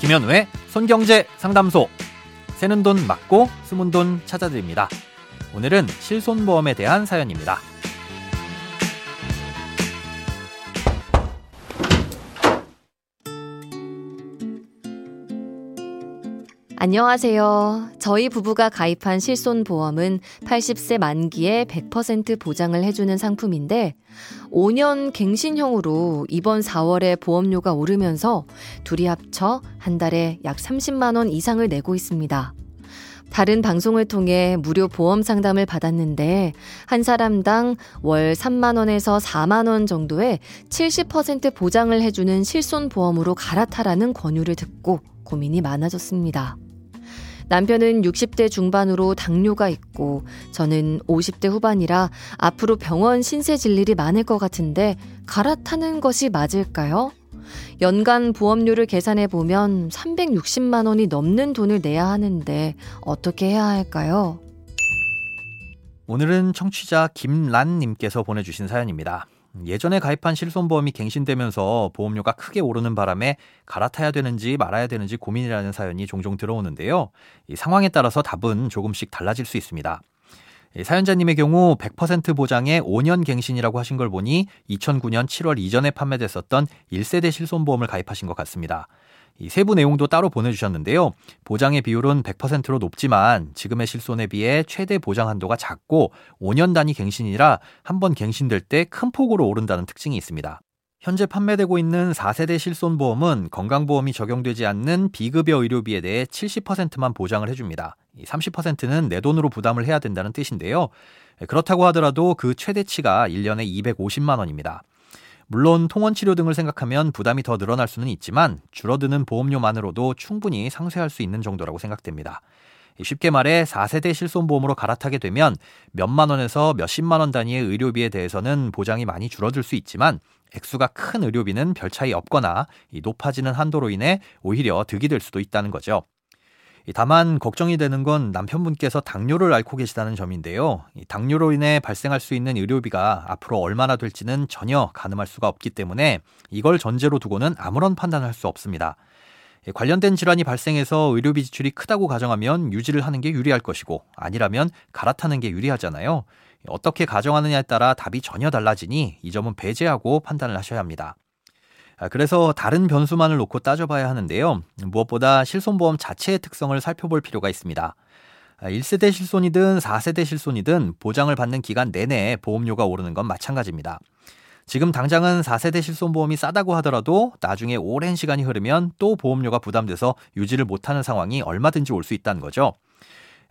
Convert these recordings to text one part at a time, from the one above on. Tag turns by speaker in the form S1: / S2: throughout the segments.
S1: 김현우의 손경제 상담소. 새는 돈 맞고 숨은 돈 찾아드립니다. 오늘은 실손보험에 대한 사연입니다.
S2: 안녕하세요. 저희 부부가 가입한 실손보험은 80세 만기에 100% 보장을 해주는 상품인데 5년 갱신형으로 이번 4월에 보험료가 오르면서 둘이 합쳐 한 달에 약 30만 원 이상을 내고 있습니다. 다른 방송을 통해 무료 보험 상담을 받았는데 한 사람당 월 3만 원에서 4만 원 정도의 70% 보장을 해주는 실손 보험으로 갈아타라는 권유를 듣고 고민이 많아졌습니다. 남편은 60대 중반으로 당뇨가 있고 저는 50대 후반이라 앞으로 병원 신세 질 일이 많을 것 같은데 갈아타는 것이 맞을까요? 연간 보험료를 계산해 보면 360만 원이 넘는 돈을 내야 하는데 어떻게 해야 할까요?
S1: 오늘은 청취자 김란님께서 보내주신 사연입니다. 예전에 가입한 실손보험이 갱신되면서 보험료가 크게 오르는 바람에 갈아타야 되는지 말아야 되는지 고민이라는 사연이 종종 들어오는데요. 이 상황에 따라서 답은 조금씩 달라질 수 있습니다. 사연자님의 경우 100% 보장에 5년 갱신이라고 하신 걸 보니 2009년 7월 이전에 판매됐었던 1세대 실손보험을 가입하신 것 같습니다. 이 세부 내용도 따로 보내주셨는데요. 보장의 비율은 100%로 높지만 지금의 실손에 비해 최대 보장 한도가 작고 5년 단위 갱신이라 한 번 갱신될 때 큰 폭으로 오른다는 특징이 있습니다. 현재 판매되고 있는 4세대 실손보험은 건강보험이 적용되지 않는 비급여 의료비에 대해 70%만 보장을 해줍니다. 30%는 내 돈으로 부담을 해야 된다는 뜻인데요. 그렇다고 하더라도 그 최대치가 1년에 250만 원입니다. 물론 통원 치료 등을 생각하면 부담이 더 늘어날 수는 있지만 줄어드는 보험료만으로도 충분히 상쇄할 수 있는 정도라고 생각됩니다. 쉽게 말해 4세대 실손보험으로 갈아타게 되면 몇만 원에서 몇십만 원 단위의 의료비에 대해서는 보장이 많이 줄어들 수 있지만 액수가 큰 의료비는 별 차이 없거나 높아지는 한도로 인해 오히려 득이 될 수도 있다는 거죠. 다만 걱정이 되는 건 남편분께서 당뇨를 앓고 계시다는 점인데요. 당뇨로 인해 발생할 수 있는 의료비가 앞으로 얼마나 될지는 전혀 가늠할 수가 없기 때문에 이걸 전제로 두고는 아무런 판단을 할 수 없습니다. 관련된 질환이 발생해서 의료비 지출이 크다고 가정하면 유지를 하는 게 유리할 것이고 아니라면 갈아타는 게 유리하잖아요. 어떻게 가정하느냐에 따라 답이 전혀 달라지니 이 점은 배제하고 판단을 하셔야 합니다. 아, 그래서 다른 변수만을 놓고 따져봐야 하는데요. 무엇보다 실손보험 자체의 특성을 살펴볼 필요가 있습니다. 1세대 아, 실손이든 4세대 실손이든 보장을 받는 기간 내내 보험료가 오르는 건 마찬가지입니다. 지금 당장은 4세대 실손보험이 싸다고 하더라도 나중에 오랜 시간이 흐르면 또 보험료가 부담돼서 유지를 못하는 상황이 얼마든지 올 수 있다는 거죠.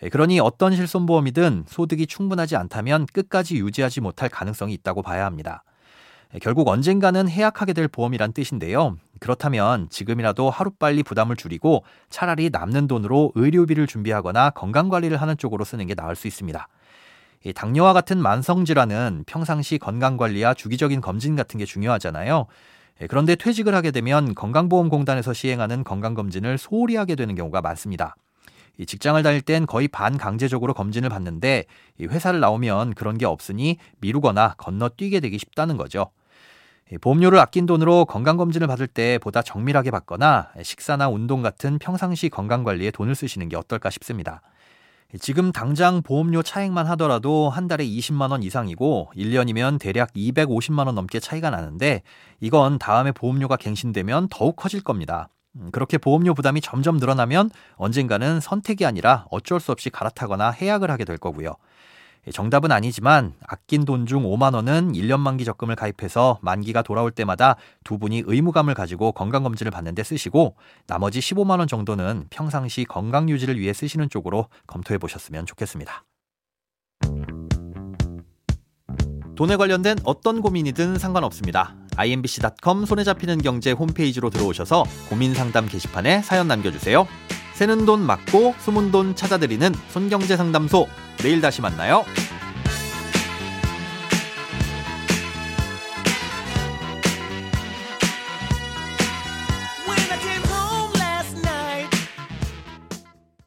S1: 예, 그러니 어떤 실손보험이든 소득이 충분하지 않다면 끝까지 유지하지 못할 가능성이 있다고 봐야 합니다. 결국 언젠가는 해약하게 될 보험이란 뜻인데요. 그렇다면 지금이라도 하루빨리 부담을 줄이고 차라리 남는 돈으로 의료비를 준비하거나 건강관리를 하는 쪽으로 쓰는 게 나을 수 있습니다. 당뇨와 같은 만성질환은 평상시 건강관리와 주기적인 검진 같은 게 중요하잖아요. 그런데 퇴직을 하게 되면 건강보험공단에서 시행하는 건강검진을 소홀히 하게 되는 경우가 많습니다. 직장을 다닐 땐 거의 반강제적으로 검진을 받는데 회사를 나오면 그런 게 없으니 미루거나 건너뛰게 되기 쉽다는 거죠. 보험료를 아낀 돈으로 건강검진을 받을 때 보다 정밀하게 받거나 식사나 운동 같은 평상시 건강관리에 돈을 쓰시는 게 어떨까 싶습니다. 지금 당장 보험료 차액만 하더라도 한 달에 20만 원 이상이고 1년이면 대략 250만 원 넘게 차이가 나는데 이건 다음에 보험료가 갱신되면 더욱 커질 겁니다. 음, 그렇게 보험료 부담이 점점 늘어나면 언젠가는 선택이 아니라 어쩔 수 없이 갈아타거나 해약을 하게 될 거고요. 예, 정답은 아니지만 아낀 돈 중 5만 원은 1년 만기 적금을 가입해서 만기가 돌아올 때마다 두 분이 의무감을 가지고 건강 검진을 받는데 쓰시고 나머지 15만 원 정도는 평상시 건강 유지를 위해 쓰시는 쪽으로 검토해 보셨으면 좋겠습니다. 돈에 관련된 어떤 고민이든 상관없습니다. imbc.com 손에 잡히는 경제 홈페이지로 들어오셔서 고민 상담 게시판에 사연 남겨주세요. 새는 돈 맞고 숨은 돈 찾아드리는 손경제 상담소. 내일 다시 만나요.